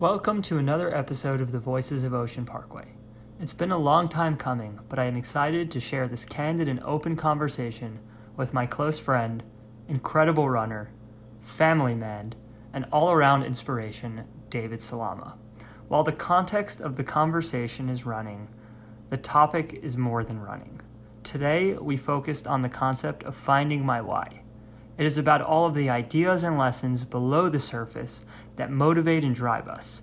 Welcome to another episode of the Voices of Ocean Parkway. It's been a long time coming, but I am excited to share this candid and open conversation with my close friend, incredible runner, family man, and all around inspiration, David Salama. While the context of the conversation is running, the topic is more than running. Today, we focused on the concept of finding my why. It is about all of the ideas and lessons below the surface that motivate and drive us.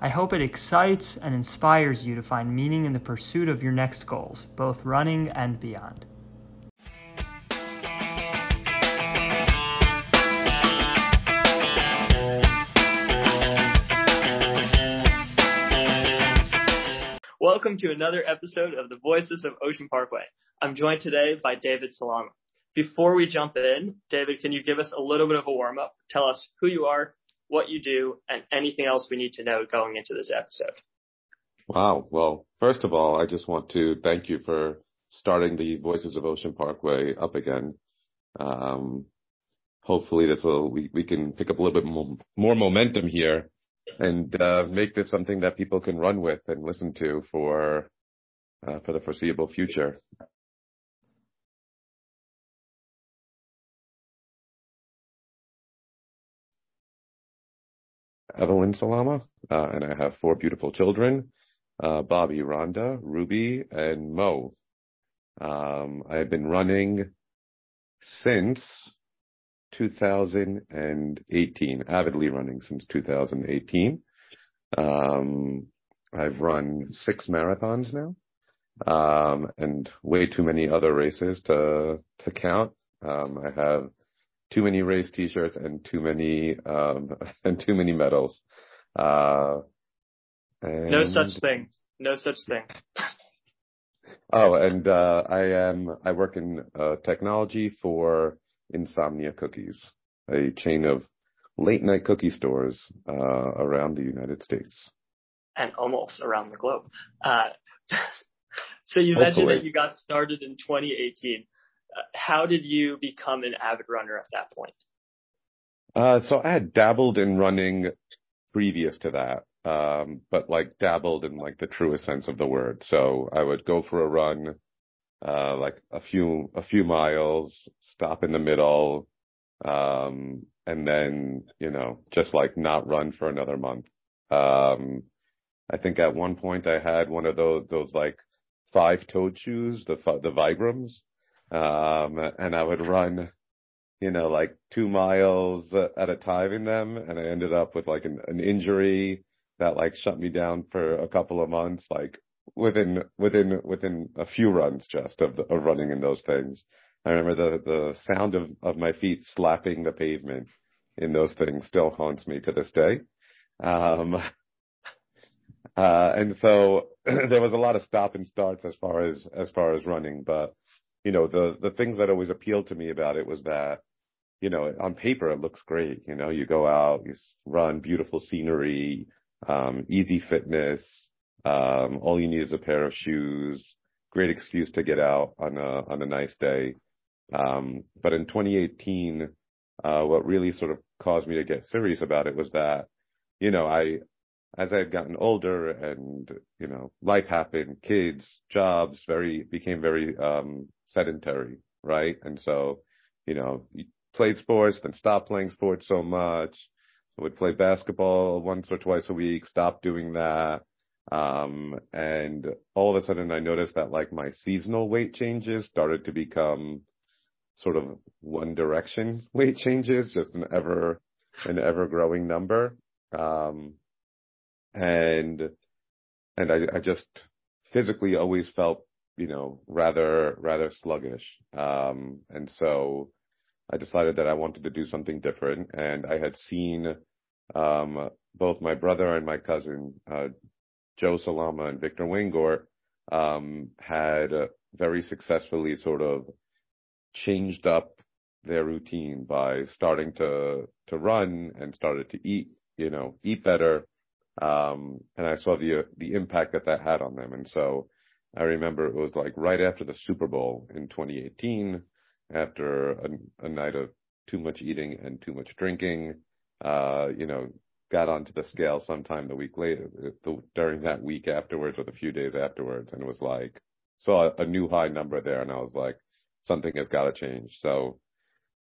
I hope it excites and inspires you to find meaning in the pursuit of your next goals, both running and beyond. Welcome to another episode of the Voices of Ocean Parkway. I'm joined today by David Salama. Before we jump in, David, can you give us a little bit of a warm up? Tell us who you are, what you do, and anything else we need to know going into this episode. Wow. Well, first of all, I just want to thank you for starting the Voices of Ocean Parkway up again. Um, hopefully this will, we, we can pick up a little bit more, more momentum here and, uh, make this something that people can run with and listen to for, uh, for the foreseeable future. Evelyn Salama, uh, and I have four beautiful children, uh, Bobby, Rhonda, Ruby, and Mo. Um, I have been running since 2018, avidly running since 2018. Um, I've run six marathons now, um, and way too many other races to, to count. Um, I have too many race t-shirts and too many um and too many medals. Uh and... no such thing. No such thing. Oh and uh i am i work in uh technology for insomnia cookies a chain of late night cookie stores uh around the united states. And almost around the globe. Uh so you Hopefully. mentioned that you got started in 2018 how did you become an avid runner at that point? Uh, so I had dabbled in running previous to that, um, but like dabbled in like the truest sense of the word. So I would go for a run, uh, like a few, a few miles, stop in the middle, um, and then, you know, just like not run for another month. Um, I think at one point I had one of those, those like five toed shoes, the, the Vibrams. Um, and I would run, you know, like two miles at a time in them. And I ended up with like an, an injury that like shut me down for a couple of months, like within, within, within a few runs just of, the, of running in those things. I remember the, the sound of, of my feet slapping the pavement in those things still haunts me to this day. Um, uh, and so there was a lot of stop and starts as far as, as far as running, but you know, the, the things that always appealed to me about it was that, you know, on paper, it looks great. You know, you go out, you run beautiful scenery, um, easy fitness. Um, all you need is a pair of shoes, great excuse to get out on a, on a nice day. Um, but in 2018, uh, what really sort of caused me to get serious about it was that, you know, I, as I had gotten older and, you know, life happened, kids, jobs, very, became very, um, sedentary, right? And so, you know, played sports, then stopped playing sports so much. I would play basketball once or twice a week, stopped doing that. Um, and all of a sudden I noticed that like my seasonal weight changes started to become sort of one direction weight changes, just an ever, an ever growing number. Um, and, and I, I just physically always felt you know, rather, rather sluggish. Um, and so I decided that I wanted to do something different. And I had seen, um, both my brother and my cousin, uh, Joe Salama and Victor Waingort, um, had very successfully sort of changed up their routine by starting to, to run and started to eat, you know, eat better. Um, and I saw the, the impact that that had on them. And so I remember it was like right after the Super Bowl in 2018, after a, a night of too much eating and too much drinking. Uh, you know, got onto the scale sometime the week later, the, during that week afterwards or the few days afterwards, and it was like saw a new high number there, and I was like, something has got to change. So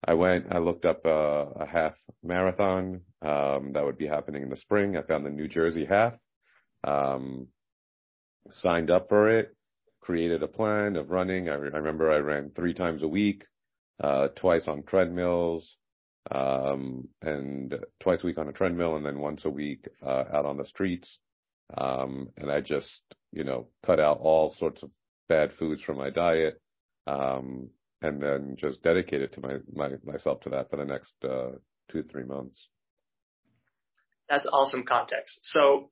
I went, I looked up a, a half marathon um, that would be happening in the spring. I found the New Jersey half, um, signed up for it, created a plan of running. I, I remember I ran three times a week, uh, twice on treadmills, um, and twice a week on a treadmill, and then once a week uh, out on the streets. Um, and I just, you know, cut out all sorts of bad foods from my diet. Um, and then just dedicate it to my, my myself to that for the next uh, two three months. That's awesome context. So,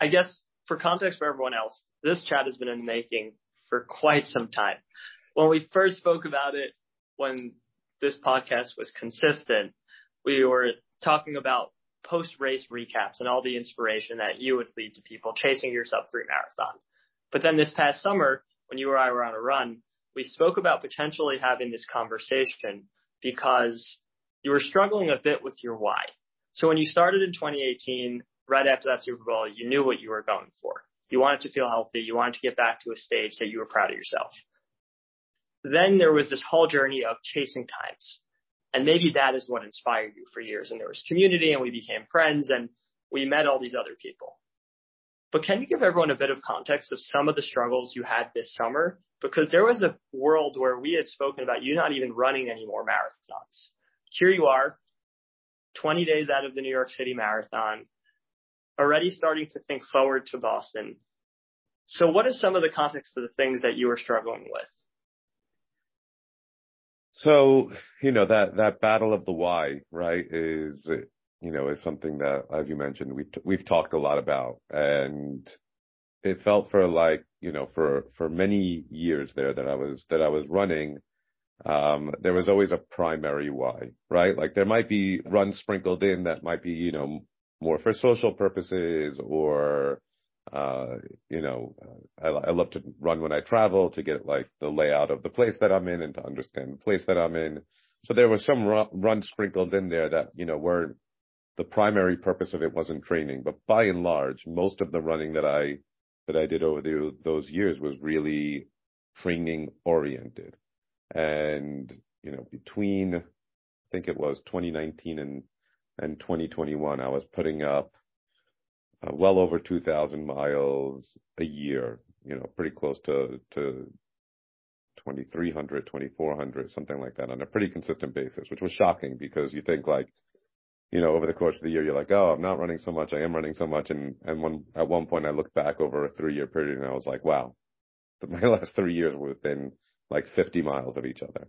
I guess for context for everyone else, this chat has been in the making for quite some time. When we first spoke about it, when this podcast was consistent, we were talking about post race recaps and all the inspiration that you would lead to people chasing your sub three marathon. But then this past summer, when you or I were on a run, we spoke about potentially having this conversation because you were struggling a bit with your why. So when you started in 2018, right after that Super Bowl, you knew what you were going for. You wanted to feel healthy. You wanted to get back to a stage that you were proud of yourself. Then there was this whole journey of chasing times. And maybe that is what inspired you for years. And there was community and we became friends and we met all these other people. But can you give everyone a bit of context of some of the struggles you had this summer? Because there was a world where we had spoken about you not even running any more marathons. Here you are, 20 days out of the New York City Marathon, already starting to think forward to Boston. So what is some of the context of the things that you were struggling with? So, you know, that, that battle of the why, right, is you know, is something that, as you mentioned, we've, we've talked a lot about. And it felt for like, you know, for, for many years there that I was, that I was running, um, there was always a primary why, right? Like there might be runs sprinkled in that might be, you know, more for social purposes or, uh, you know, I, I love to run when I travel to get like the layout of the place that I'm in and to understand the place that I'm in. So there was some run, runs sprinkled in there that, you know, weren't the primary purpose of it wasn't training, but by and large, most of the running that I that I did over the, those years was really training oriented. And you know, between I think it was 2019 and and 2021, I was putting up uh, well over 2,000 miles a year. You know, pretty close to to 2,300, 2,400, something like that on a pretty consistent basis, which was shocking because you think like you know, over the course of the year, you're like, oh, I'm not running so much. I am running so much. And, and when, at one point I looked back over a three year period and I was like, wow, my last three years were within like 50 miles of each other.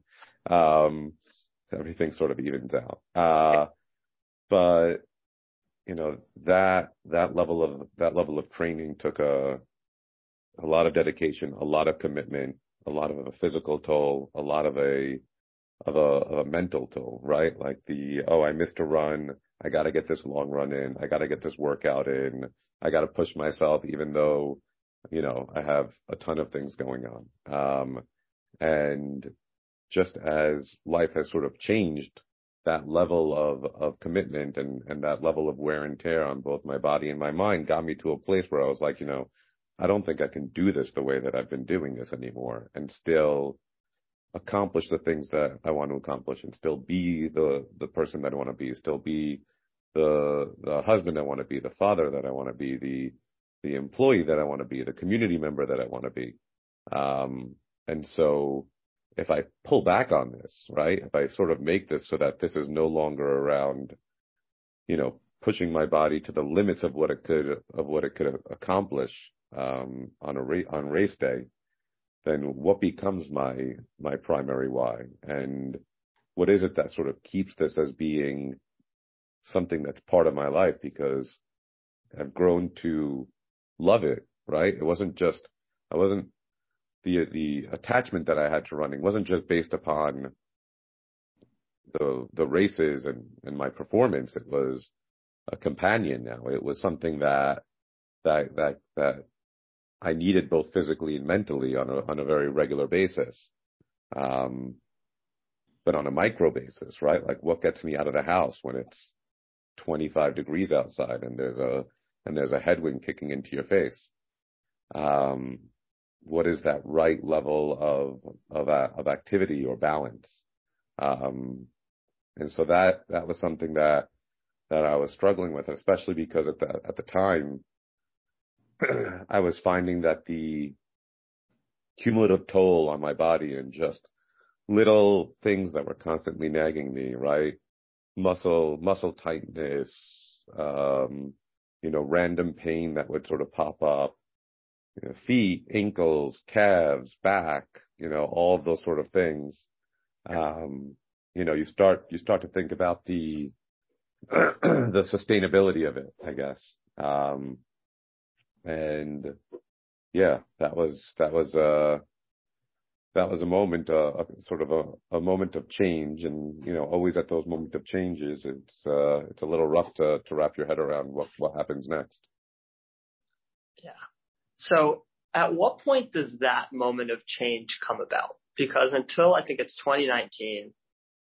Um, everything sort of evens out. Uh, but, you know, that, that level of, that level of training took a, a lot of dedication, a lot of commitment, a lot of a physical toll, a lot of a, of a, of a mental toll, right? Like the, oh, I missed a run. I got to get this long run in. I got to get this workout in. I got to push myself even though, you know, I have a ton of things going on. Um, and just as life has sort of changed, that level of, of commitment and, and that level of wear and tear on both my body and my mind got me to a place where I was like, you know, I don't think I can do this the way that I've been doing this anymore and still accomplish the things that I want to accomplish and still be the the person that I want to be, still be the the husband I want to be, the father that I want to be, the the employee that I want to be, the community member that I want to be. Um, and so if I pull back on this, right, if I sort of make this so that this is no longer around, you know, pushing my body to the limits of what it could of what it could accomplish um, on a ra- on race day, then what becomes my my primary why? And what is it that sort of keeps this as being something that's part of my life? Because I've grown to love it right? It wasn't just I wasn't the the attachment that I had to running wasn't just based upon the the races and and my performance it was a companion now it was something that that that that I needed both physically and mentally on a on a very regular basis. Um, but on a micro basis, right? Like what gets me out of the house when it's 25 degrees outside and there's a, and there's a headwind kicking into your face. Um, what is that right level of, of, uh, of activity or balance? Um, and so that, that was something that, that I was struggling with, especially because at the, at the time, I was finding that the cumulative toll on my body and just little things that were constantly nagging me, right? Muscle, muscle tightness, um, you know, random pain that would sort of pop up, you know, feet, ankles, calves, back, you know, all of those sort of things. Um, you know, you start, you start to think about the, the sustainability of it, I guess. Um, and yeah, that was, that was, uh, that was a moment, uh, a, sort of a, a moment of change. And, you know, always at those moments of changes, it's, uh, it's a little rough to, to wrap your head around what, what happens next. Yeah. So at what point does that moment of change come about? Because until I think it's 2019,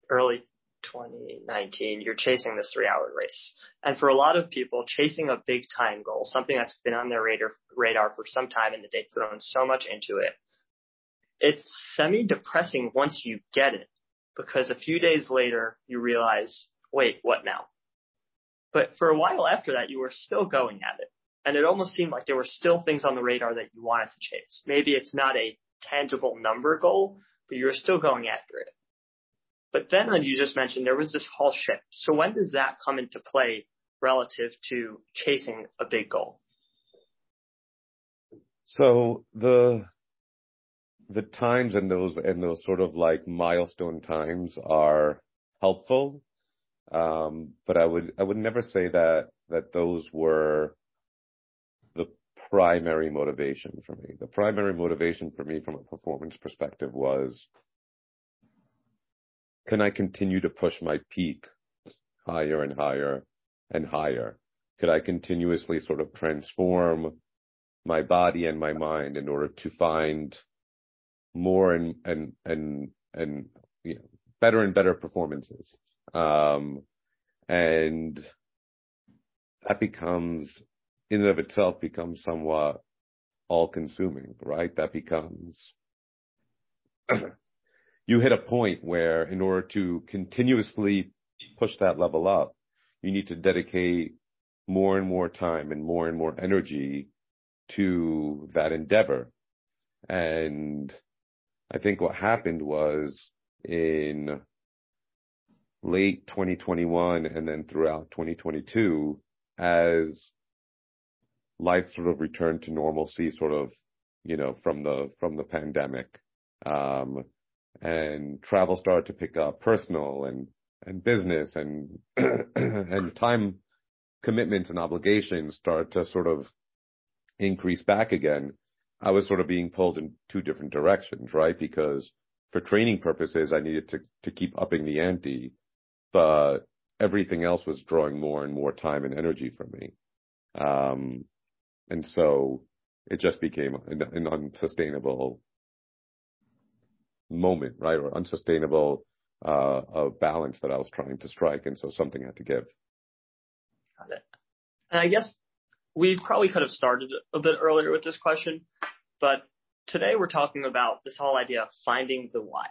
early 2019, you're chasing this three hour race. And for a lot of people, chasing a big time goal, something that's been on their radar, radar for some time and that they've thrown so much into it, it's semi depressing once you get it because a few days later you realize, wait, what now? But for a while after that, you were still going at it. And it almost seemed like there were still things on the radar that you wanted to chase. Maybe it's not a tangible number goal, but you're still going after it. But then, as you just mentioned, there was this whole shift. So when does that come into play relative to chasing a big goal? So the the times and those and those sort of like milestone times are helpful, um, but I would I would never say that that those were primary motivation for me. The primary motivation for me from a performance perspective was can I continue to push my peak higher and higher and higher? Could I continuously sort of transform my body and my mind in order to find more and and and and you know, better and better performances. Um, and that becomes in and of itself becomes somewhat all consuming, right? That becomes you hit a point where in order to continuously push that level up, you need to dedicate more and more time and more and more energy to that endeavor. And I think what happened was in late 2021 and then throughout 2022, as life sort of returned to normalcy, sort of, you know, from the, from the pandemic, um, and travel started to pick up personal and, and business and, and time commitments and obligations start to sort of increase back again. I was sort of being pulled in two different directions, right? Because for training purposes, I needed to, to keep upping the ante, but everything else was drawing more and more time and energy from me. Um, and so it just became an, an unsustainable moment, right? Or unsustainable, uh, balance that I was trying to strike. And so something had to give. Got it. And I guess we probably could have started a bit earlier with this question, but today we're talking about this whole idea of finding the why.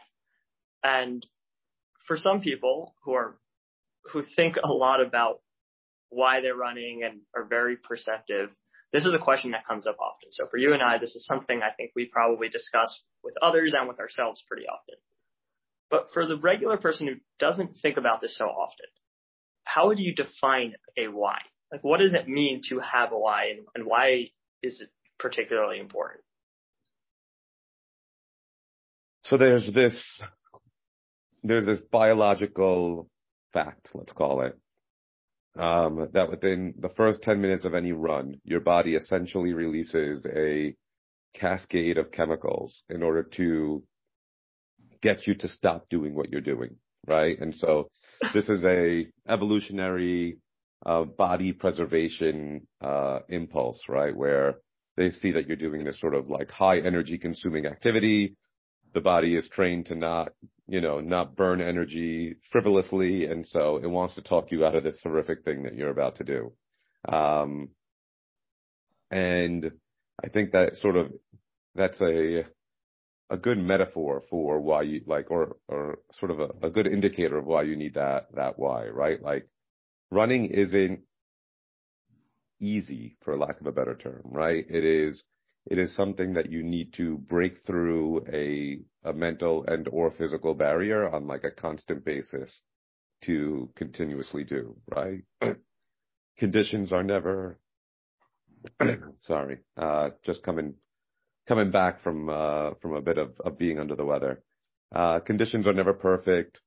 And for some people who are, who think a lot about why they're running and are very perceptive, this is a question that comes up often. So for you and I, this is something I think we probably discuss with others and with ourselves pretty often. But for the regular person who doesn't think about this so often, how would you define a why? Like, what does it mean to have a why and, and why is it particularly important? So there's this, there's this biological fact, let's call it, um, that within the first 10 minutes of any run, your body essentially releases a cascade of chemicals in order to get you to stop doing what you're doing, right? And so this is a evolutionary uh, body preservation uh, impulse, right? Where they see that you're doing this sort of like high energy consuming activity. The body is trained to not you know, not burn energy frivolously. And so it wants to talk you out of this horrific thing that you're about to do. Um, and I think that sort of, that's a, a good metaphor for why you like, or, or sort of a, a good indicator of why you need that, that why, right? Like running isn't easy for lack of a better term, right? It is, it is something that you need to break through a, a mental and or physical barrier on like a constant basis to continuously do, right? Conditions are never, sorry, uh, just coming, coming back from, uh, from a bit of, of being under the weather. Uh, conditions are never perfect,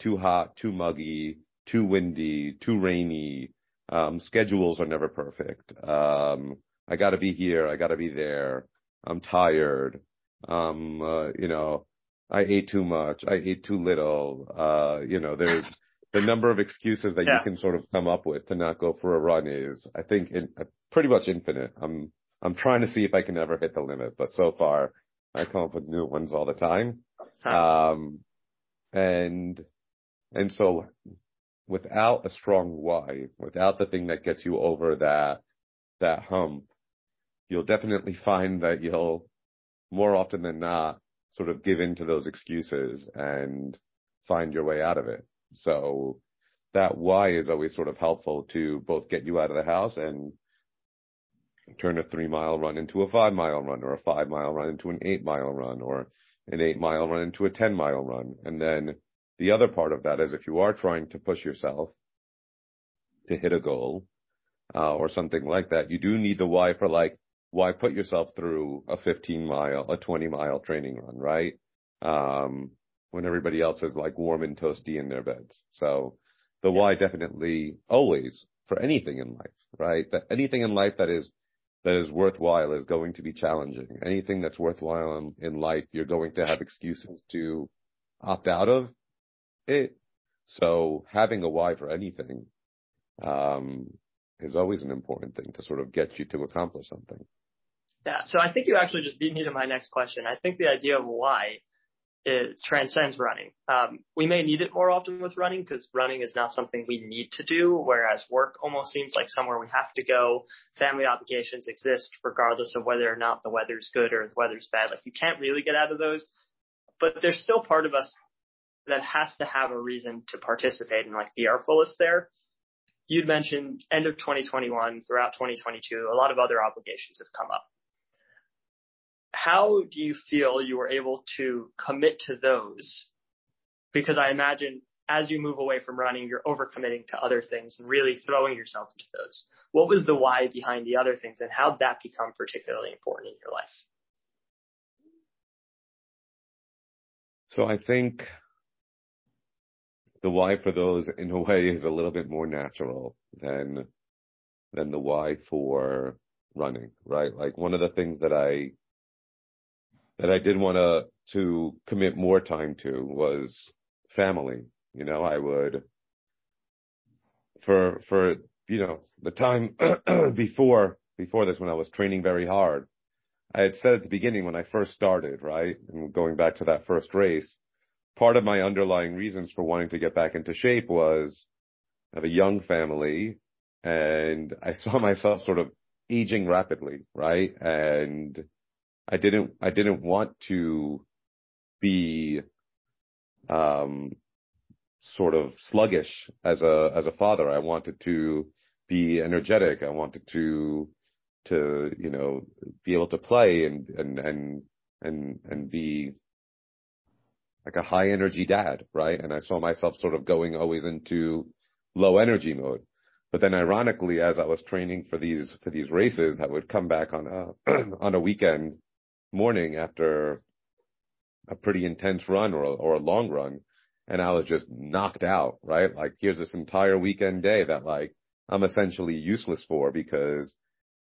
too hot, too muggy, too windy, too rainy. Um, schedules are never perfect. Um, I got to be here. I got to be there. I'm tired. Um, uh, you know, I ate too much. I ate too little. Uh, you know, there's the number of excuses that yeah. you can sort of come up with to not go for a run is, I think, in, uh, pretty much infinite. I'm, I'm trying to see if I can ever hit the limit, but so far I come up with new ones all the time. Um, and, and so without a strong why, without the thing that gets you over that, that hump, you'll definitely find that you'll more often than not sort of give in to those excuses and find your way out of it. So that why is always sort of helpful to both get you out of the house and turn a three mile run into a five mile run or a five mile run into an eight mile run or an eight mile run into a 10 mile run. And then the other part of that is if you are trying to push yourself to hit a goal, uh, or something like that, you do need the why for like, why put yourself through a 15 mile, a 20 mile training run, right? Um, when everybody else is like warm and toasty in their beds. So the yeah. why definitely always for anything in life, right? That anything in life that is, that is worthwhile is going to be challenging. Anything that's worthwhile in, in life, you're going to have excuses to opt out of it. So having a why for anything, um, is always an important thing to sort of get you to accomplish something. Yeah. So I think you actually just beat me to my next question. I think the idea of why it transcends running. Um, we may need it more often with running because running is not something we need to do, whereas work almost seems like somewhere we have to go. Family obligations exist regardless of whether or not the weather's good or the weather's bad. Like you can't really get out of those, but there's still part of us that has to have a reason to participate and like be our fullest there. You'd mentioned end of 2021 throughout 2022, a lot of other obligations have come up how do you feel you were able to commit to those? Because I imagine as you move away from running, you're overcommitting to other things and really throwing yourself into those. What was the why behind the other things and how did that become particularly important in your life? So I think the why for those in a way is a little bit more natural than than the why for running, right? Like one of the things that I that I did want to to commit more time to was family. You know, I would for for you know the time before before this when I was training very hard. I had said at the beginning when I first started, right, and going back to that first race, part of my underlying reasons for wanting to get back into shape was I have a young family and I saw myself sort of aging rapidly, right? And I didn't I didn't want to be um sort of sluggish as a as a father. I wanted to be energetic. I wanted to to you know be able to play and and and and and be like a high energy dad, right? And I saw myself sort of going always into low energy mode. But then ironically, as I was training for these for these races, I would come back on a on a weekend morning after a pretty intense run or a, or a long run and I was just knocked out, right? Like here's this entire weekend day that like I'm essentially useless for because,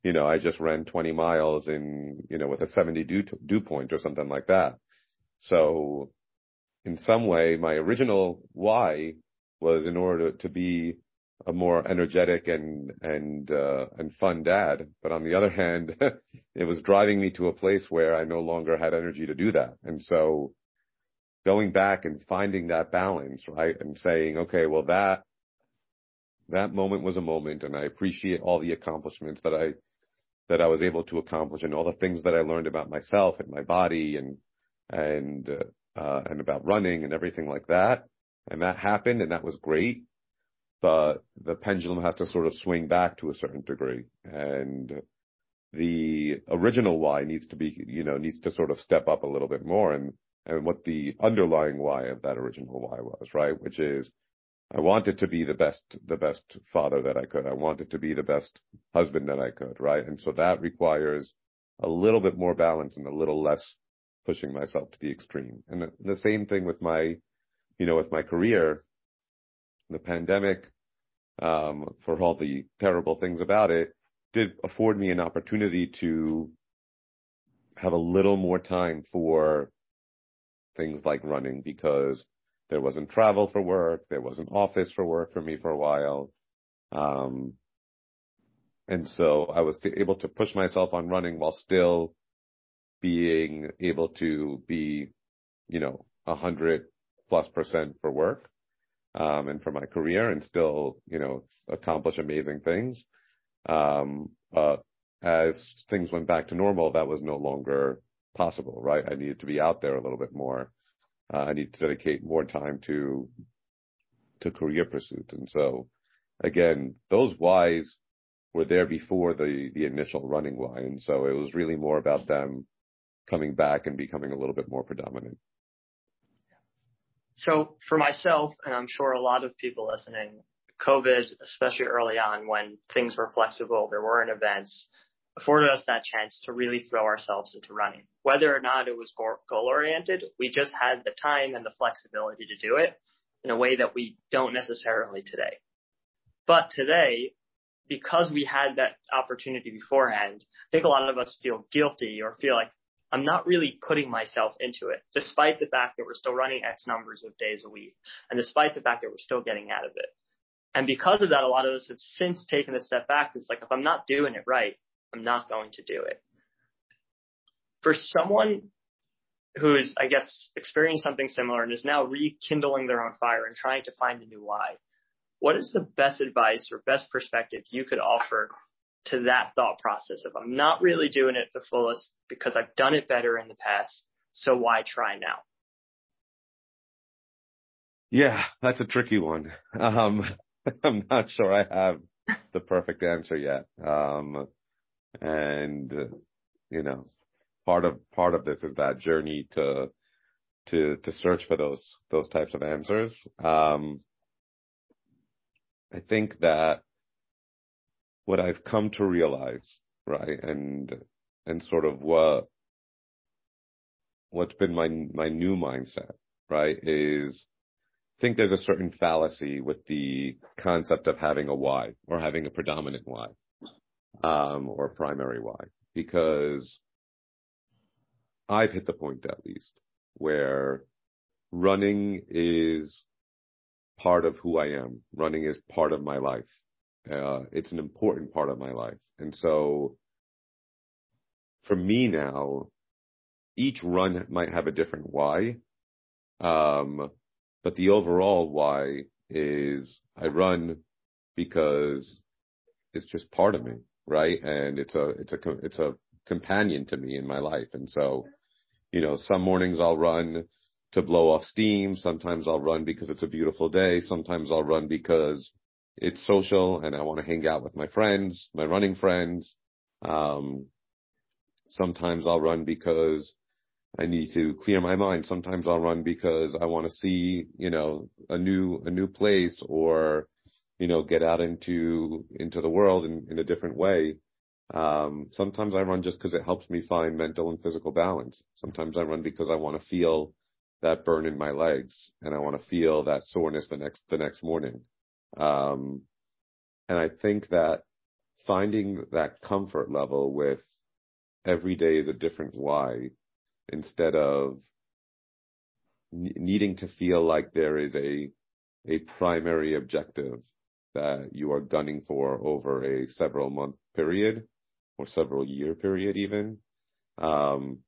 you know, I just ran 20 miles in, you know, with a 70 dew, dew point or something like that. So in some way, my original why was in order to be a more energetic and and uh, and fun dad. But on the other hand, it was driving me to a place where I no longer had energy to do that. And so going back and finding that balance, right? And saying, okay, well, that, that moment was a moment and I appreciate all the accomplishments that I, that I was able to accomplish and all the things that I learned about myself and my body and, and, uh, and about running and everything like that. And that happened and that was great. But the pendulum has to sort of swing back to a certain degree and the original why needs to be, you know, needs to sort of step up a little bit more and, and what the underlying why of that original why was, right? Which is I wanted to be the best, the best father that I could. I wanted to be the best husband that I could, right? And so that requires a little bit more balance and a little less pushing myself to the extreme. And the, the same thing with my, you know, with my career, the pandemic, um, for all the terrible things about it, did afford me an opportunity to have a little more time for things like running because there wasn't travel for work, there wasn't office for work for me for a while. Um, and so I was able to push myself on running while still being able to be, you know, a hundred plus percent for work, um, and for my career and still, you know, accomplish amazing things. Um, but as things went back to normal, that was no longer possible, right? I needed to be out there a little bit more. Uh, I need to dedicate more time to to career pursuit. And so, again, those whys were there before the the initial running why, and so it was really more about them coming back and becoming a little bit more predominant. So for myself, and I'm sure a lot of people listening, COVID, especially early on when things were flexible, there weren't events, afforded us that chance to really throw ourselves into running. Whether or not it was goal oriented, we just had the time and the flexibility to do it in a way that we don't necessarily today. But today, because we had that opportunity beforehand, I think a lot of us feel guilty or feel like I'm not really putting myself into it, despite the fact that we're still running X numbers of days a week, and despite the fact that we're still getting out of it. And because of that, a lot of us have since taken a step back. It's like, if I'm not doing it right, I'm not going to do it. For someone who's, I guess, experienced something similar and is now rekindling their own fire and trying to find a new why, what is the best advice or best perspective you could offer to that thought process of I'm not really doing it the fullest because I've done it better in the past, so why try now? Yeah, that's a tricky one. Um, I'm not sure I have the perfect answer yet. Um, and, you know, part of, part of this is that journey to, to, to search for those, those types of answers. Um, I think that what I've come to realize, right, and, and sort of what, what's been my, my new mindset, right, is I think there's a certain fallacy with the concept of having a why or having a predominant why, um, or primary why, because I've hit the point at least where running is part of who I am. Running is part of my life. Uh, it's an important part of my life. And so for me now, each run might have a different why. Um, but the overall why is I run because it's just part of me, right? And it's a, it's a, it's a companion to me in my life. And so, you know, some mornings I'll run to blow off steam. Sometimes I'll run because it's a beautiful day. Sometimes I'll run because it's social and I want to hang out with my friends, my running friends. Um, sometimes I'll run because I need to clear my mind. Sometimes I'll run because I want to see, you know, a new, a new place or, you know, get out into, into the world in, in a different way. Um, sometimes I run just because it helps me find mental and physical balance. Sometimes I run because I want to feel that burn in my legs and I want to feel that soreness the next, the next morning. Um, and I think that finding that comfort level with every day is a different why instead of needing to feel like there is a a primary objective that you are gunning for over a several month period or several year period even um,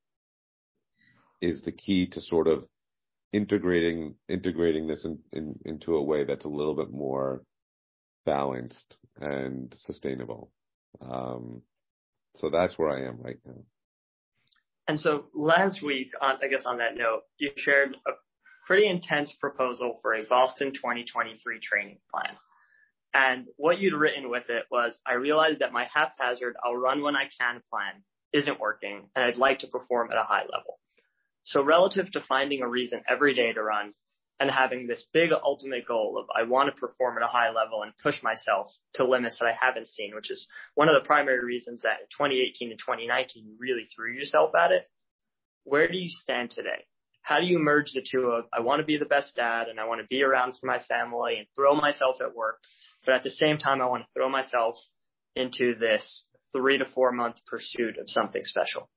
is the key to sort of integrating integrating this in, in, into a way that's a little bit more balanced and sustainable. Um, so that's where I am right now. And so last week, on, I guess on that note, you shared a pretty intense proposal for a Boston 2023 training plan. And what you'd written with it was, I realized that my haphazard, I'll run when I can plan isn't working and I'd like to perform at a high level. So relative to finding a reason every day to run and having this big ultimate goal of I want to perform at a high level and push myself to limits that I haven't seen, which is one of the primary reasons that in 2018 and 2019 you really threw yourself at it. Where do you stand today? How do you merge the two of I want to be the best dad and I want to be around for my family and throw myself at work, but at the same time I want to throw myself into this three to four month pursuit of something special?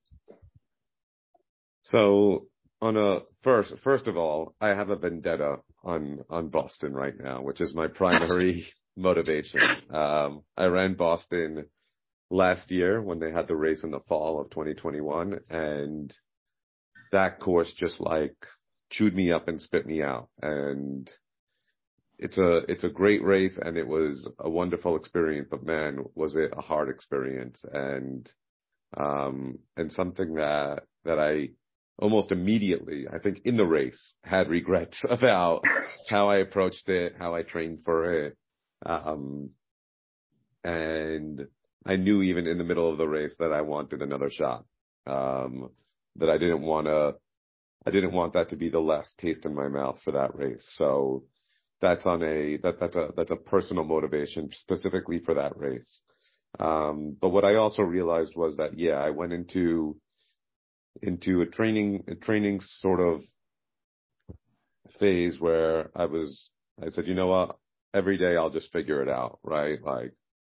So on a first, first of all, I have a vendetta on, on Boston right now, which is my primary motivation. Um, I ran Boston last year when they had the race in the fall of 2021 and that course just like chewed me up and spit me out. And it's a, it's a great race and it was a wonderful experience, but man, was it a hard experience and, um, and something that, that I almost immediately, I think in the race, had regrets about how I approached it, how I trained for it. Um, and I knew even in the middle of the race that I wanted another shot. Um, that I didn't want to, I didn't want that to be the last taste in my mouth for that race. So that's on a, that, that's a, that's a personal motivation specifically for that race. Um, but what I also realized was that, yeah, I went into, into a training, a training sort of phase where I was, I said, you know what? Every day I'll just figure it out, right? Like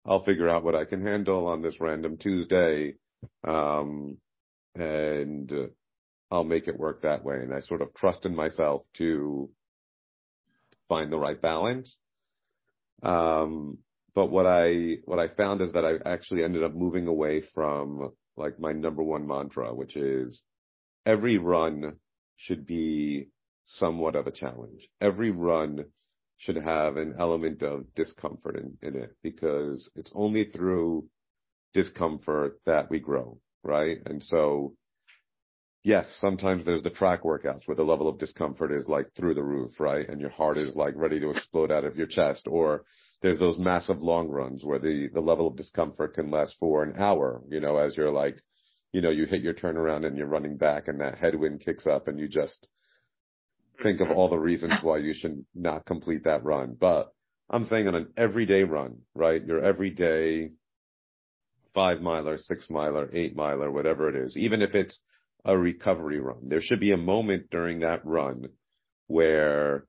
I'll figure out what I can handle on this random Tuesday. Um, and I'll make it work that way. And I sort of trust in myself to find the right balance. Um, but what I, what I found is that I actually ended up moving away from like my number one mantra, which is every run should be somewhat of a challenge. Every run should have an element of discomfort in, in it because it's only through discomfort that we grow, right? And so yes, sometimes there's the track workouts where the level of discomfort is like through the roof, right? And your heart is like ready to explode out of your chest. Or there's those massive long runs where the, the level of discomfort can last for an hour, you know, as you're like, you know, you hit your turnaround and you're running back and that headwind kicks up and you just think of mm-hmm. all the reasons why you should not complete that run. But I'm saying on an everyday run, right? Your everyday five miler, six miler, eight miler, whatever it is, even if it's a recovery run. There should be a moment during that run where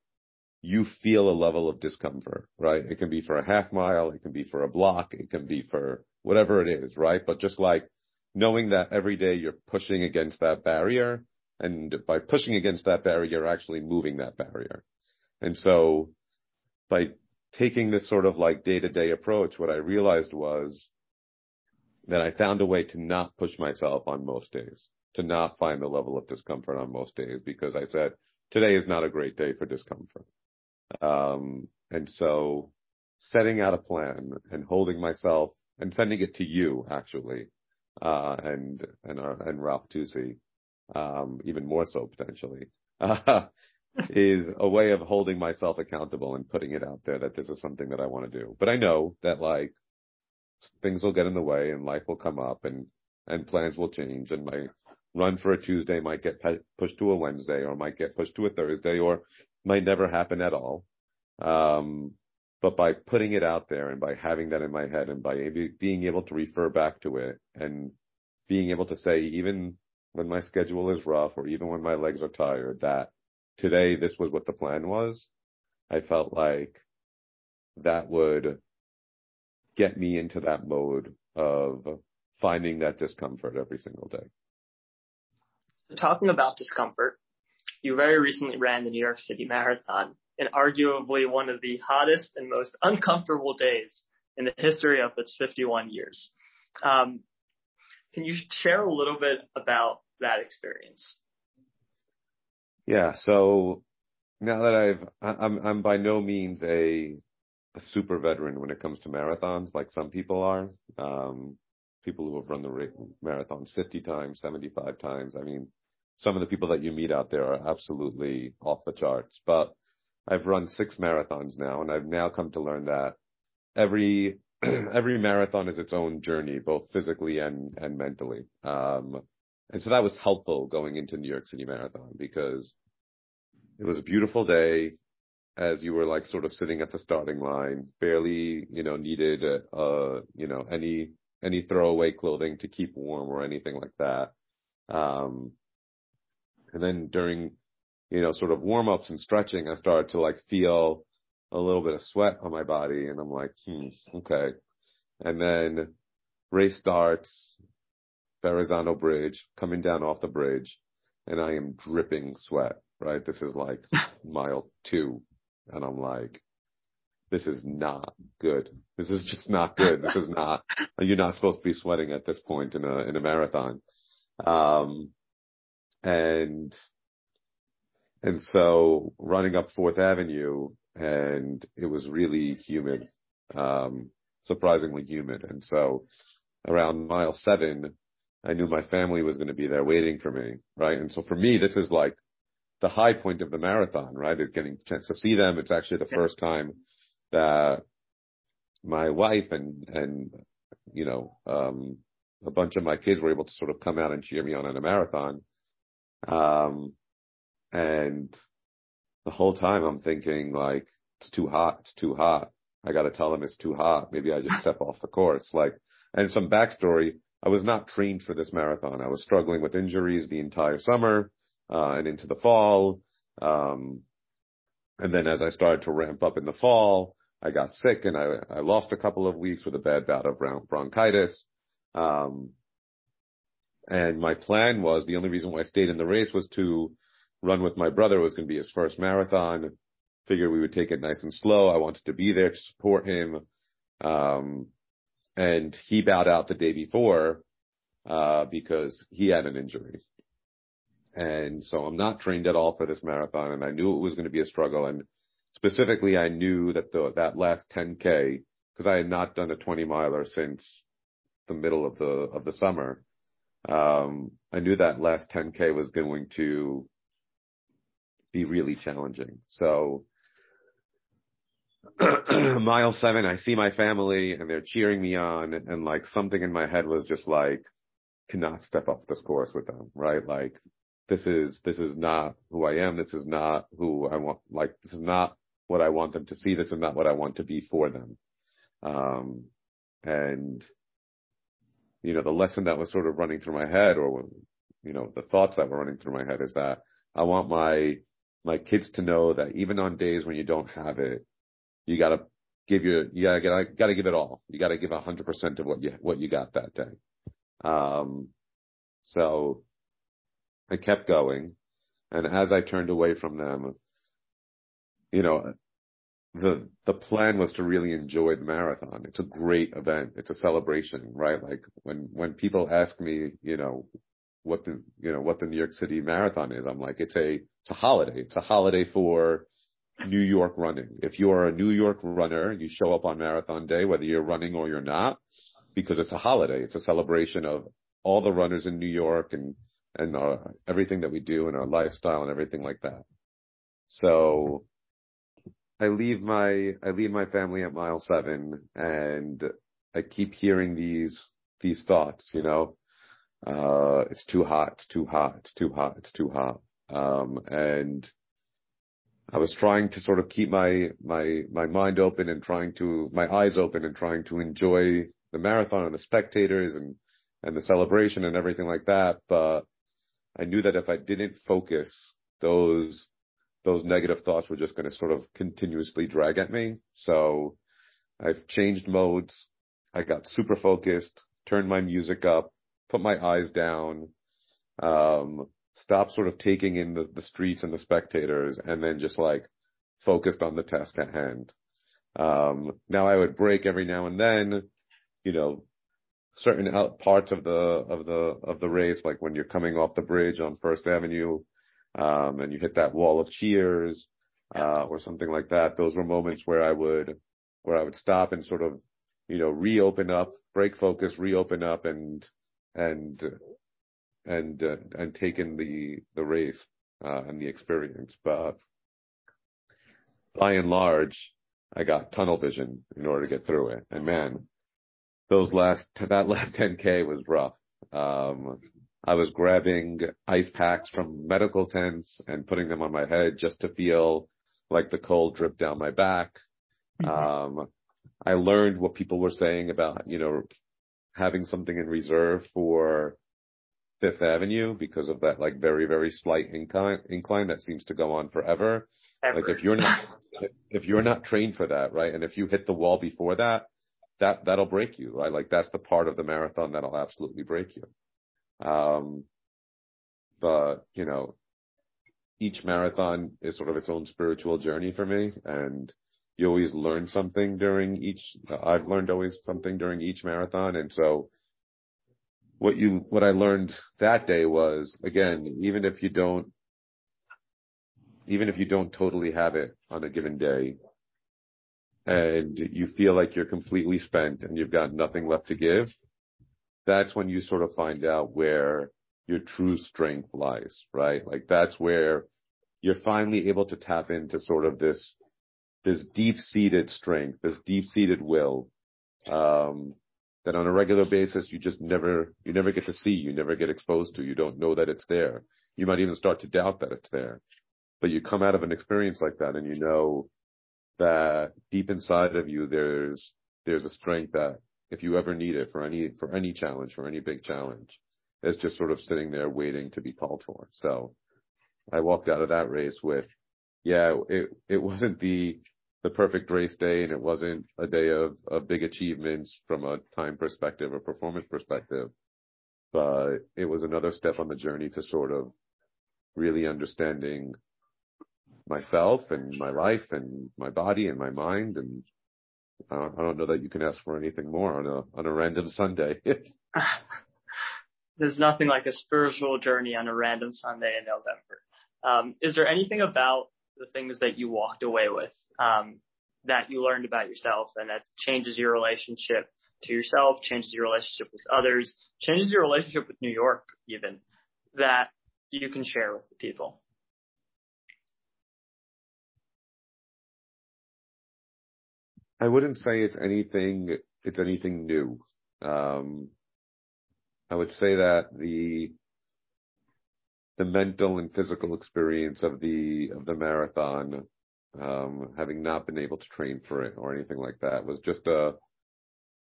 you feel a level of discomfort, right? It can be for a half mile, it can be for a block, it can be for whatever it is, right? But just like knowing that every day you're pushing against that barrier and by pushing against that barrier, you're actually moving that barrier. And so by taking this sort of like day to day approach, what I realized was that I found a way to not push myself on most days to not find the level of discomfort on most days because I said today is not a great day for discomfort. Um, and so setting out a plan and holding myself and sending it to you actually, uh, and, and, uh, and Ralph Tusi, um, even more so potentially, uh, is a way of holding myself accountable and putting it out there that this is something that I want to do. But I know that like things will get in the way and life will come up and, and plans will change and my run for a Tuesday might get pushed to a Wednesday or might get pushed to a Thursday or might never happen at all. Um, but by putting it out there and by having that in my head and by being able to refer back to it and being able to say, even when my schedule is rough or even when my legs are tired, that today this was what the plan was, I felt like that would get me into that mode of finding that discomfort every single day. Talking about discomfort, you very recently ran the New York City Marathon in arguably one of the hottest and most uncomfortable days in the history of its 51 years. Um, can you share a little bit about that experience? Yeah. So now that I've, I'm, I'm by no means a, a super veteran when it comes to marathons, like some people are. Um, people who have run the marathons 50 times, 75 times. I mean, some of the people that you meet out there are absolutely off the charts, but I've run six marathons now and I've now come to learn that every, every marathon is its own journey, both physically and, and mentally. Um, and so that was helpful going into New York City Marathon because it was a beautiful day as you were like sort of sitting at the starting line, barely, you know, needed, uh, you know, any, any throwaway clothing to keep warm or anything like that. Um, and then during, you know, sort of warm ups and stretching, I started to like feel a little bit of sweat on my body and I'm like, hmm, okay. And then race starts, Verrazano Bridge, coming down off the bridge, and I am dripping sweat, right? This is like mile two. And I'm like, this is not good. This is just not good. This is not, you're not supposed to be sweating at this point in a, in a marathon. Um, and, and so running up Fourth Avenue and it was really humid, um, surprisingly humid. And so around mile seven, I knew my family was going to be there waiting for me, right? And so for me, this is like the high point of the marathon, right? Is getting a chance to see them. It's actually the first time that my wife and, and, you know, um, a bunch of my kids were able to sort of come out and cheer me on in a marathon. Um, and the whole time I'm thinking like, it's too hot. It's too hot. I got to tell them it's too hot. Maybe I just step off the course. Like, and some backstory. I was not trained for this marathon. I was struggling with injuries the entire summer, uh, and into the fall. Um, and then as I started to ramp up in the fall, I got sick and I, I lost a couple of weeks with a bad bout of bronchitis. Um, and my plan was the only reason why I stayed in the race was to run with my brother. It was going to be his first marathon. Figured we would take it nice and slow. I wanted to be there to support him. Um, and he bowed out the day before uh, because he had an injury. And so I'm not trained at all for this marathon, and I knew it was going to be a struggle. And specifically, I knew that the that last 10k because I had not done a 20 miler since the middle of the of the summer. Um, I knew that last 10k was going to be really challenging. So mile seven, I see my family and they're cheering me on and like something in my head was just like, cannot step up this course with them, right? Like this is, this is not who I am. This is not who I want, like this is not what I want them to see. This is not what I want to be for them. Um, and you know, the lesson that was sort of running through my head or, you know, the thoughts that were running through my head is that I want my, my kids to know that even on days when you don't have it, you got to give your you got to got to give it all. You got to give a hundred percent of what you what you got that day. Um, so I kept going, and as I turned away from them, you know, the the plan was to really enjoy the marathon. It's a great event. It's a celebration, right? Like when when people ask me, you know, what the you know what the New York City Marathon is, I'm like, it's a it's a holiday. It's a holiday for New York running. If you are a New York runner, you show up on marathon day, whether you're running or you're not, because it's a holiday. It's a celebration of all the runners in New York and, and our, everything that we do and our lifestyle and everything like that. So I leave my, I leave my family at mile seven and I keep hearing these, these thoughts, you know, uh, it's too hot, it's too hot, it's too hot, it's too hot. Um, and I was trying to sort of keep my my my mind open and trying to my eyes open and trying to enjoy the marathon and the spectators and and the celebration and everything like that. But I knew that if I didn't focus, those those negative thoughts were just going to sort of continuously drag at me. So I've changed modes. I got super focused, turned my music up, put my eyes down, um, stop sort of taking in the, the streets and the spectators and then just like focused on the task at hand. Um, now I would break every now and then, you know, certain parts of the, of the, of the race, like when you're coming off the bridge on First Avenue, um, and you hit that wall of cheers, uh, or something like that. Those were moments where I would, where I would stop and sort of, you know, reopen up, break focus, reopen up and, and, and, uh, and take in the, the race, uh, and the experience. But by and large, I got tunnel vision in order to get through it. And man, those last, that last 10K was rough. Um, I was grabbing ice packs from medical tents and putting them on my head just to feel like the cold drip down my back. Mm-hmm. Um, I learned what people were saying about, you know, having something in reserve for Fifth Avenue because of that like very, very slight incline, incline that seems to go on forever. Ever. Like if you're not, if you're not trained for that, right? And if you hit the wall before that, that, that'll break you, right? Like that's the part of the marathon that'll absolutely break you. Um, but you know, each marathon is sort of its own spiritual journey for me and you always learn something during each, I've learned always something during each marathon. And so what you, what I learned that day was again, even if you don't, even if you don't totally have it on a given day and you feel like you're completely spent and you've got nothing left to give, that's when you sort of find out where your true strength lies, right? Like that's where you're finally able to tap into sort of this, this deep-seated strength, this deep-seated will, um, that on a regular basis you just never, you never get to see, you never get exposed to, you don't know that it's there. You might even start to doubt that it's there. But you come out of an experience like that and you know that deep inside of you there's, there's a strength that if you ever need it for any, for any challenge, for any big challenge, is just sort of sitting there waiting to be called for. So I walked out of that race with, yeah, it, it wasn't the, the perfect race day and it wasn't a day of, of big achievements from a time perspective or performance perspective, but it was another step on the journey to sort of really understanding myself and my life and my body and my mind. And I don't, know that you can ask for anything more on a, on a random Sunday. there's nothing like a spiritual journey on a random Sunday in November. Um, is there anything about the things that you walked away with um, that you learned about yourself and that changes your relationship to yourself, changes your relationship with others, changes your relationship with New York even, that you can share with the people? I wouldn't say it's anything, it's anything new. Um, I would say that the the mental and physical experience of the of the marathon, um, having not been able to train for it or anything like that, was just a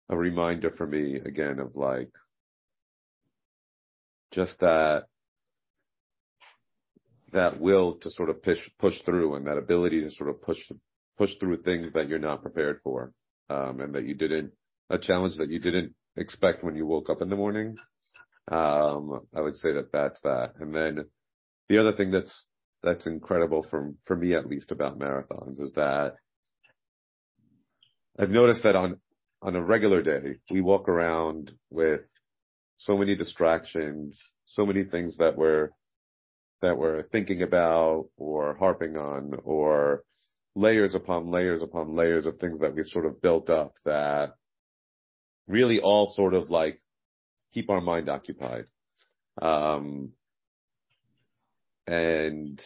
a reminder for me again of like just that that will to sort of push push through and that ability to sort of push push through things that you're not prepared for um, and that you didn't a challenge that you didn't expect when you woke up in the morning. Um, I would say that that's that. And then the other thing that's, that's incredible for, for me at least about marathons is that I've noticed that on, on a regular day, we walk around with so many distractions, so many things that we're, that we're thinking about or harping on or layers upon layers upon layers of things that we've sort of built up that really all sort of like keep our mind occupied. Um, and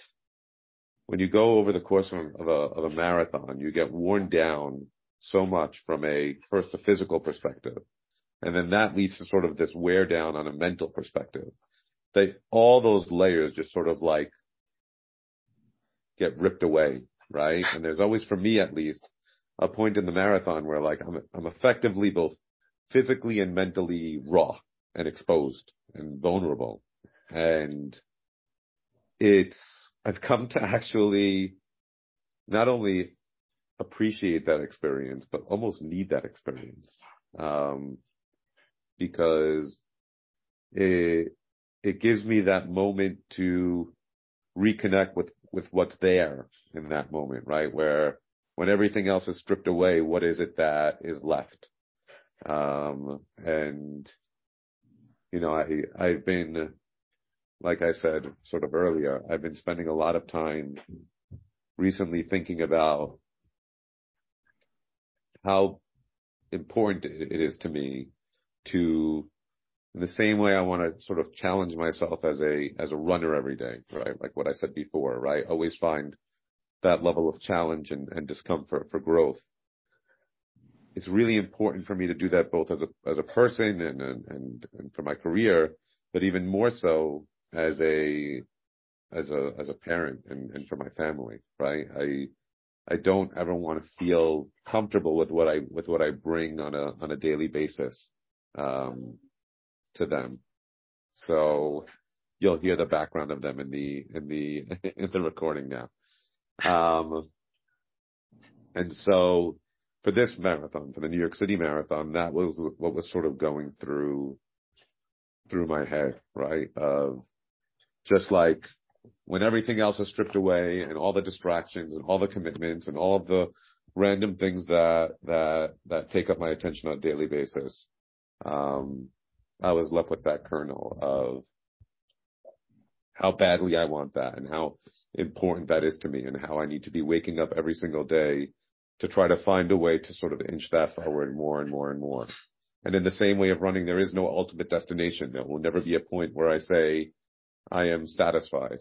when you go over the course of, of, a, of a marathon, you get worn down so much from a first a physical perspective, and then that leads to sort of this wear down on a mental perspective. They all those layers just sort of like get ripped away, right? And there's always, for me at least, a point in the marathon where like I'm I'm effectively both physically and mentally raw and exposed and vulnerable. And it's, I've come to actually not only appreciate that experience, but almost need that experience. Um, because it, it gives me that moment to reconnect with, with what's there in that moment, right? Where when everything else is stripped away, what is it that is left? Um, and, you know, I, I've been like I said sort of earlier, I've been spending a lot of time recently thinking about how important it is to me to in the same way I want to sort of challenge myself as a as a runner every day, right? Like what I said before, right? Always find that level of challenge and, and discomfort for growth. It's really important for me to do that both as a as a person and and and for my career, but even more so as a as a as a parent and, and for my family, right? I I don't ever want to feel comfortable with what I with what I bring on a on a daily basis um, to them. So you'll hear the background of them in the in the in the recording now. Um, and so for this marathon, for the New York City Marathon, that was what was sort of going through through my head, right? Of just like when everything else is stripped away and all the distractions and all the commitments and all of the random things that that that take up my attention on a daily basis. Um, I was left with that kernel of how badly I want that and how important that is to me and how I need to be waking up every single day to try to find a way to sort of inch that forward more and more and more. And in the same way of running, there is no ultimate destination. There will never be a point where I say, I am satisfied.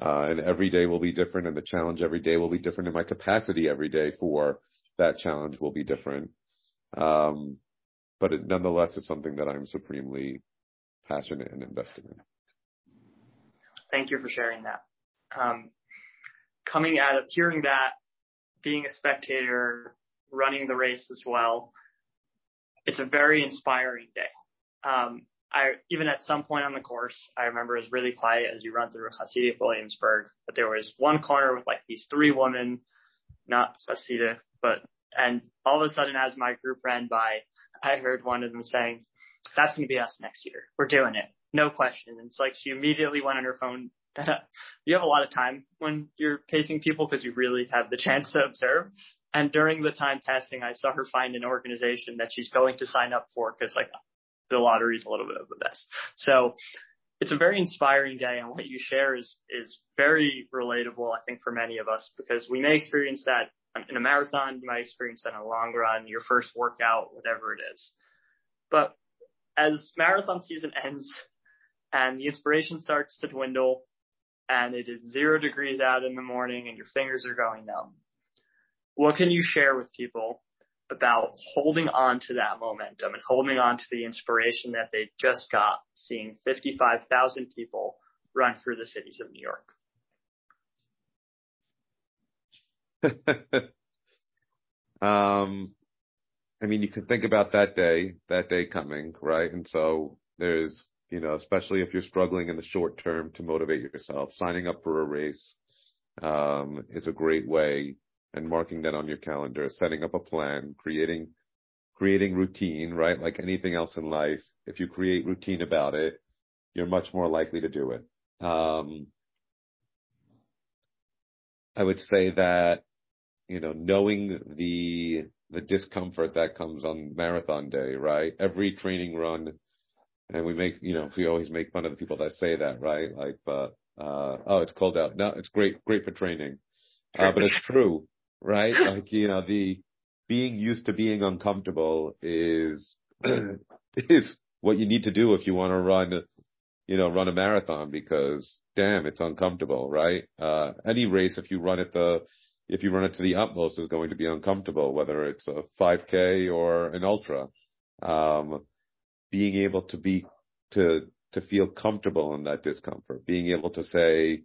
Uh, and every day will be different and the challenge every day will be different and my capacity every day for that challenge will be different. Um, but it, nonetheless, it's something that I'm supremely passionate and invested in. Thank you for sharing that. Um, coming out of hearing that, being a spectator, running the race as well, it's a very inspiring day. Um, I even at some point on the course, I remember it was really quiet as you run through Hasidic Williamsburg, but there was one corner with like these three women, not Hasidic, but and all of a sudden as my group ran by, I heard one of them saying, "That's going to be us next year. We're doing it, no question." And it's like she immediately went on her phone. you have a lot of time when you're pacing people because you really have the chance to observe. And during the time testing, I saw her find an organization that she's going to sign up for because like the lottery is a little bit of a mess. So it's a very inspiring day and what you share is, is very relatable, I think, for many of us because we may experience that in a marathon, you might experience that in a long run, your first workout, whatever it is. But as marathon season ends and the inspiration starts to dwindle and it is zero degrees out in the morning and your fingers are going numb, what can you share with people about holding on to that momentum and holding on to the inspiration that they just got seeing 55,000 people run through the cities of New York. um, I mean, you can think about that day, that day coming, right? And so there's, you know, especially if you're struggling in the short term to motivate yourself, signing up for a race, um, is a great way and marking that on your calendar, setting up a plan, creating creating routine, right? Like anything else in life, if you create routine about it, you're much more likely to do it. Um, I would say that, you know, knowing the the discomfort that comes on marathon day, right? Every training run, and we make, you know, we always make fun of the people that say that, right? Like, but uh, oh, it's cold out. No, it's great, great for training. Uh, but it's true right? like, you know, the being used to being uncomfortable is, is what you need to do if you want to run, you know, run a marathon because damn, it's uncomfortable, right? Uh, any race, if you run it the, if you run it to the utmost is going to be uncomfortable, whether it's a 5k or an ultra. Um, being able to be, to, to feel comfortable in that discomfort, being able to say,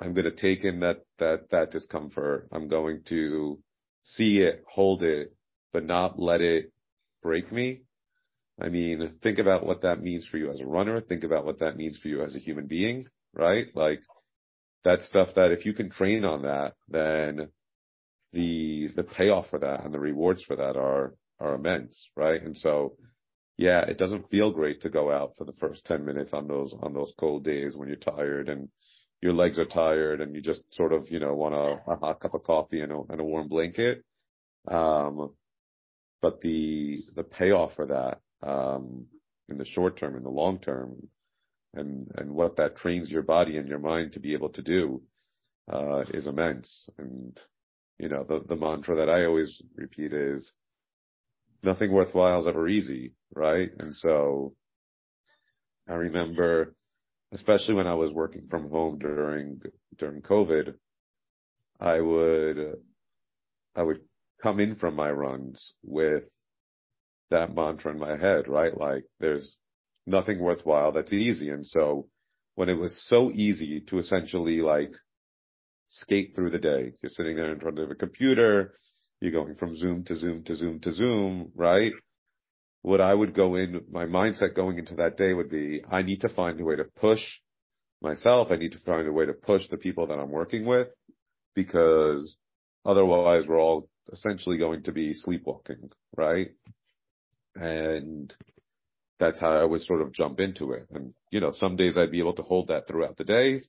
I'm going to take in that, that, that discomfort. I'm going to see it, hold it, but not let it break me. I mean, think about what that means for you as a runner. Think about what that means for you as a human being, right? Like that stuff that if you can train on that, then the, the payoff for that and the rewards for that are, are immense, right? And so, yeah, it doesn't feel great to go out for the first 10 minutes on those, on those cold days when you're tired and your legs are tired and you just sort of, you know, want a, a hot cup of coffee and a, and a warm blanket. Um, but the, the payoff for that, um, in the short term, in the long term, and, and what that trains your body and your mind to be able to do, uh, is immense. And, you know, the, the mantra that I always repeat is nothing worthwhile is ever easy, right? And so I remember, especially when I was working from home during, during COVID, I would, I would come in from my runs with that mantra in my head, right? Like there's nothing worthwhile that's easy. And so when it was so easy to essentially like skate through the day, you're sitting there in front of a computer, you're going from Zoom to Zoom to Zoom to Zoom, right? What I would go in, my mindset going into that day would be, I need to find a way to push myself. I need to find a way to push the people that I'm working with because otherwise we're all essentially going to be sleepwalking, right? And that's how I would sort of jump into it. And, you know, some days I'd be able to hold that throughout the days.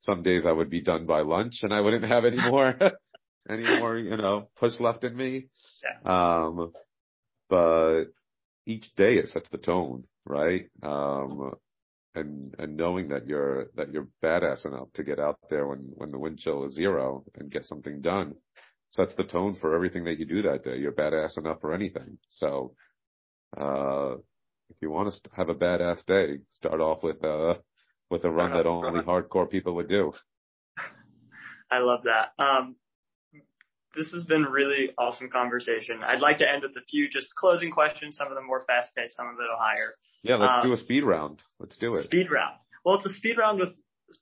Some days I would be done by lunch and I wouldn't have any more, any more, you know, push left in me. Yeah. Um, but each day it sets the tone, right? Um, and, and knowing that you're, that you're badass enough to get out there when, when the wind chill is zero and get something done sets the tone for everything that you do that day. You're badass enough for anything. So, uh, if you want to have a badass day, start off with uh with a run that only hardcore people would do. I love that. Um, this has been really awesome conversation. I'd like to end with a few just closing questions. Some of them more fast paced, some of them higher. Yeah, let's um, do a speed round. Let's do it. Speed round. Well, it's a speed round with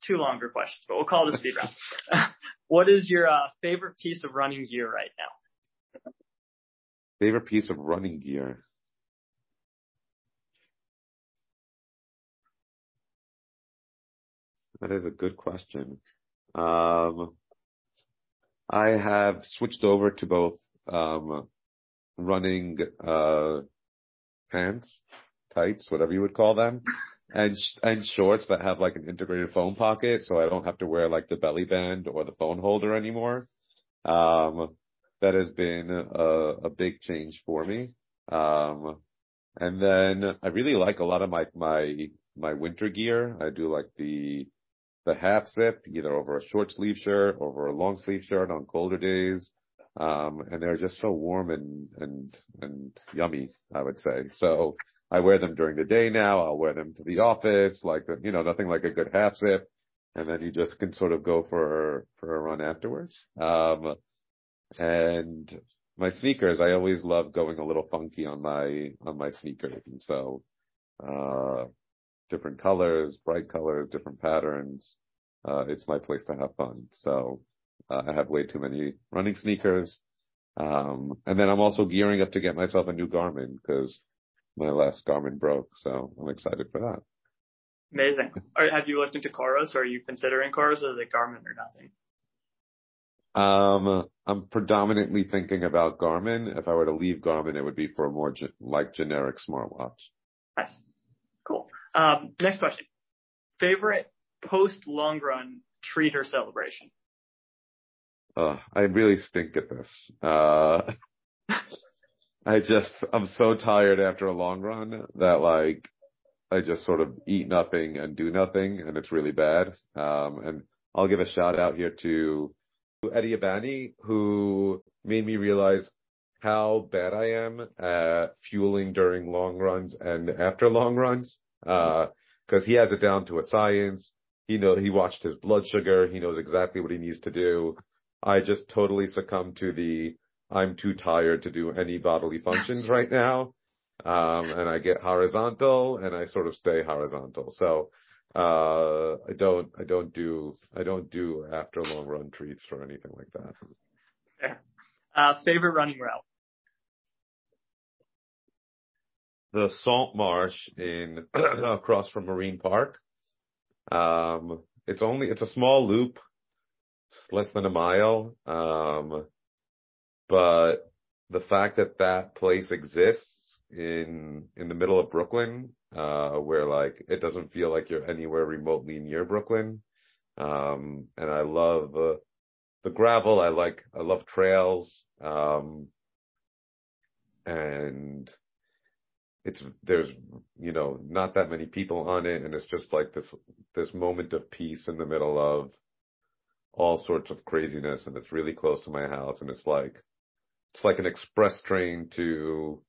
two longer questions, but we'll call it a speed round. what is your uh, favorite piece of running gear right now? Favorite piece of running gear. That is a good question. Um, I have switched over to both um, running uh, pants, tights, whatever you would call them, and and shorts that have like an integrated phone pocket, so I don't have to wear like the belly band or the phone holder anymore. Um, that has been a, a big change for me. Um, and then I really like a lot of my my my winter gear. I do like the the half zip, either over a short sleeve shirt, over a long sleeve shirt on colder days. Um, and they're just so warm and, and, and yummy, I would say. So I wear them during the day now. I'll wear them to the office, like, you know, nothing like a good half zip. And then you just can sort of go for, for a run afterwards. Um, and my sneakers, I always love going a little funky on my, on my sneakers. And so, uh, different colors, bright colors, different patterns. Uh, it's my place to have fun. So uh, I have way too many running sneakers. Um, and then I'm also gearing up to get myself a new Garmin because my last Garmin broke. So I'm excited for that. Amazing. Are, have you looked into Coros or are you considering Coros or is it Garmin or nothing? Um, I'm predominantly thinking about Garmin. If I were to leave Garmin, it would be for a more ge- like generic smartwatch. Nice. Um, next question. Favorite post long run treat or celebration? I really stink at this. Uh, I just, I'm so tired after a long run that like, I just sort of eat nothing and do nothing and it's really bad. Um, and I'll give a shout out here to Eddie Abani who made me realize how bad I am at fueling during long runs and after long runs. Uh, cause he has it down to a science. He know, he watched his blood sugar. He knows exactly what he needs to do. I just totally succumb to the, I'm too tired to do any bodily functions right now. Um, and I get horizontal and I sort of stay horizontal. So, uh, I don't, I don't do, I don't do after long run treats or anything like that. Fair. Uh, favorite running route? The Salt Marsh in across from Marine Park. Um, it's only it's a small loop, it's less than a mile. Um, but the fact that that place exists in in the middle of Brooklyn, uh, where like it doesn't feel like you're anywhere remotely near Brooklyn, um, and I love uh, the gravel. I like I love trails, um, and it's there's you know not that many people on it and it's just like this this moment of peace in the middle of all sorts of craziness and it's really close to my house and it's like it's like an express train to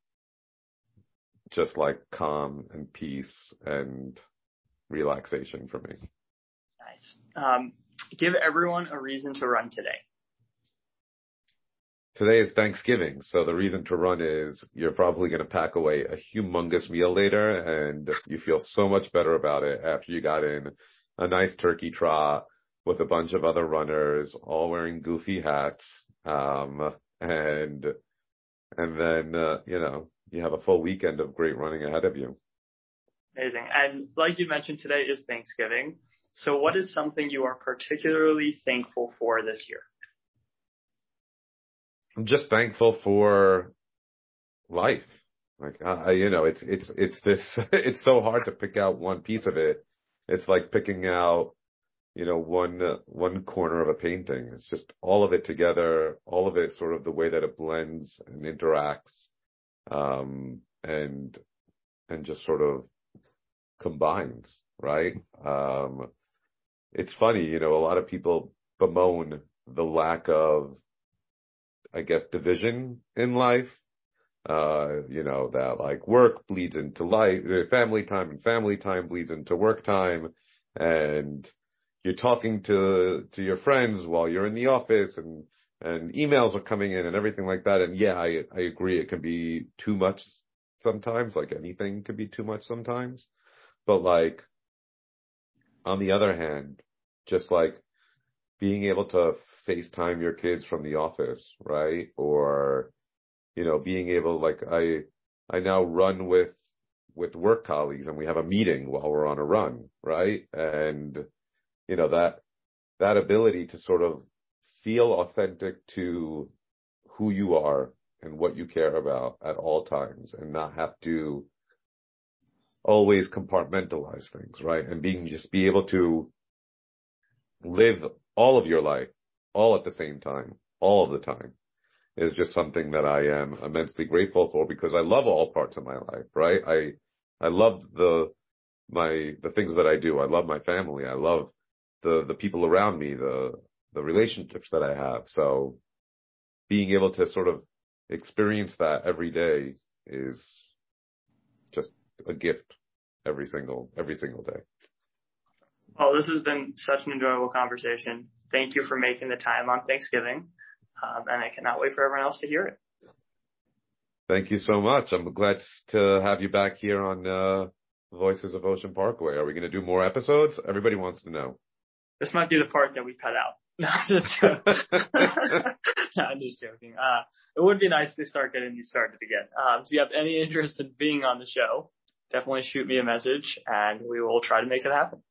just like calm and peace and relaxation for me. Nice. Um, give everyone a reason to run today. Today is Thanksgiving, so the reason to run is you're probably going to pack away a humongous meal later and you feel so much better about it after you got in a nice turkey trot with a bunch of other runners all wearing goofy hats. Um, and, and then, uh, you know, you have a full weekend of great running ahead of you. Amazing. And like you mentioned, today is Thanksgiving. So what is something you are particularly thankful for this year? I'm just thankful for life. Like, I, you know, it's, it's, it's this, it's so hard to pick out one piece of it. It's like picking out, you know, one, uh, one corner of a painting. It's just all of it together, all of it sort of the way that it blends and interacts, um, and, and just sort of combines, right? Um, it's funny, you know, a lot of people bemoan the lack of, I guess, division in life. Uh, you know, that like work bleeds into life, uh, family time and family time bleeds into work time. And you're talking to, to your friends while you're in the office and, and emails are coming in and everything like that. And yeah, I, I agree. It can be too much sometimes, like anything can be too much sometimes. But like, on the other hand, just like being able to FaceTime your kids from the office, right? Or, you know, being able, like I, I now run with, with work colleagues and we have a meeting while we're on a run, right? And, you know, that, that ability to sort of feel authentic to who you are and what you care about at all times and not have to always compartmentalize things, right? And being just be able to live all of your life all at the same time, all of the time is just something that I am immensely grateful for because I love all parts of my life, right? I, I love the, my, the things that I do. I love my family. I love the, the people around me, the, the relationships that I have. So being able to sort of experience that every day is just a gift every single, every single day. Well, this has been such an enjoyable conversation. Thank you for making the time on Thanksgiving. Um, and I cannot wait for everyone else to hear it. Thank you so much. I'm glad to have you back here on uh, Voices of Ocean Parkway. Are we going to do more episodes? Everybody wants to know. This might be the part that we cut out. No, I'm just no, I'm just joking. Uh, it would be nice to start getting these started again. Um, if you have any interest in being on the show, definitely shoot me a message and we will try to make it happen.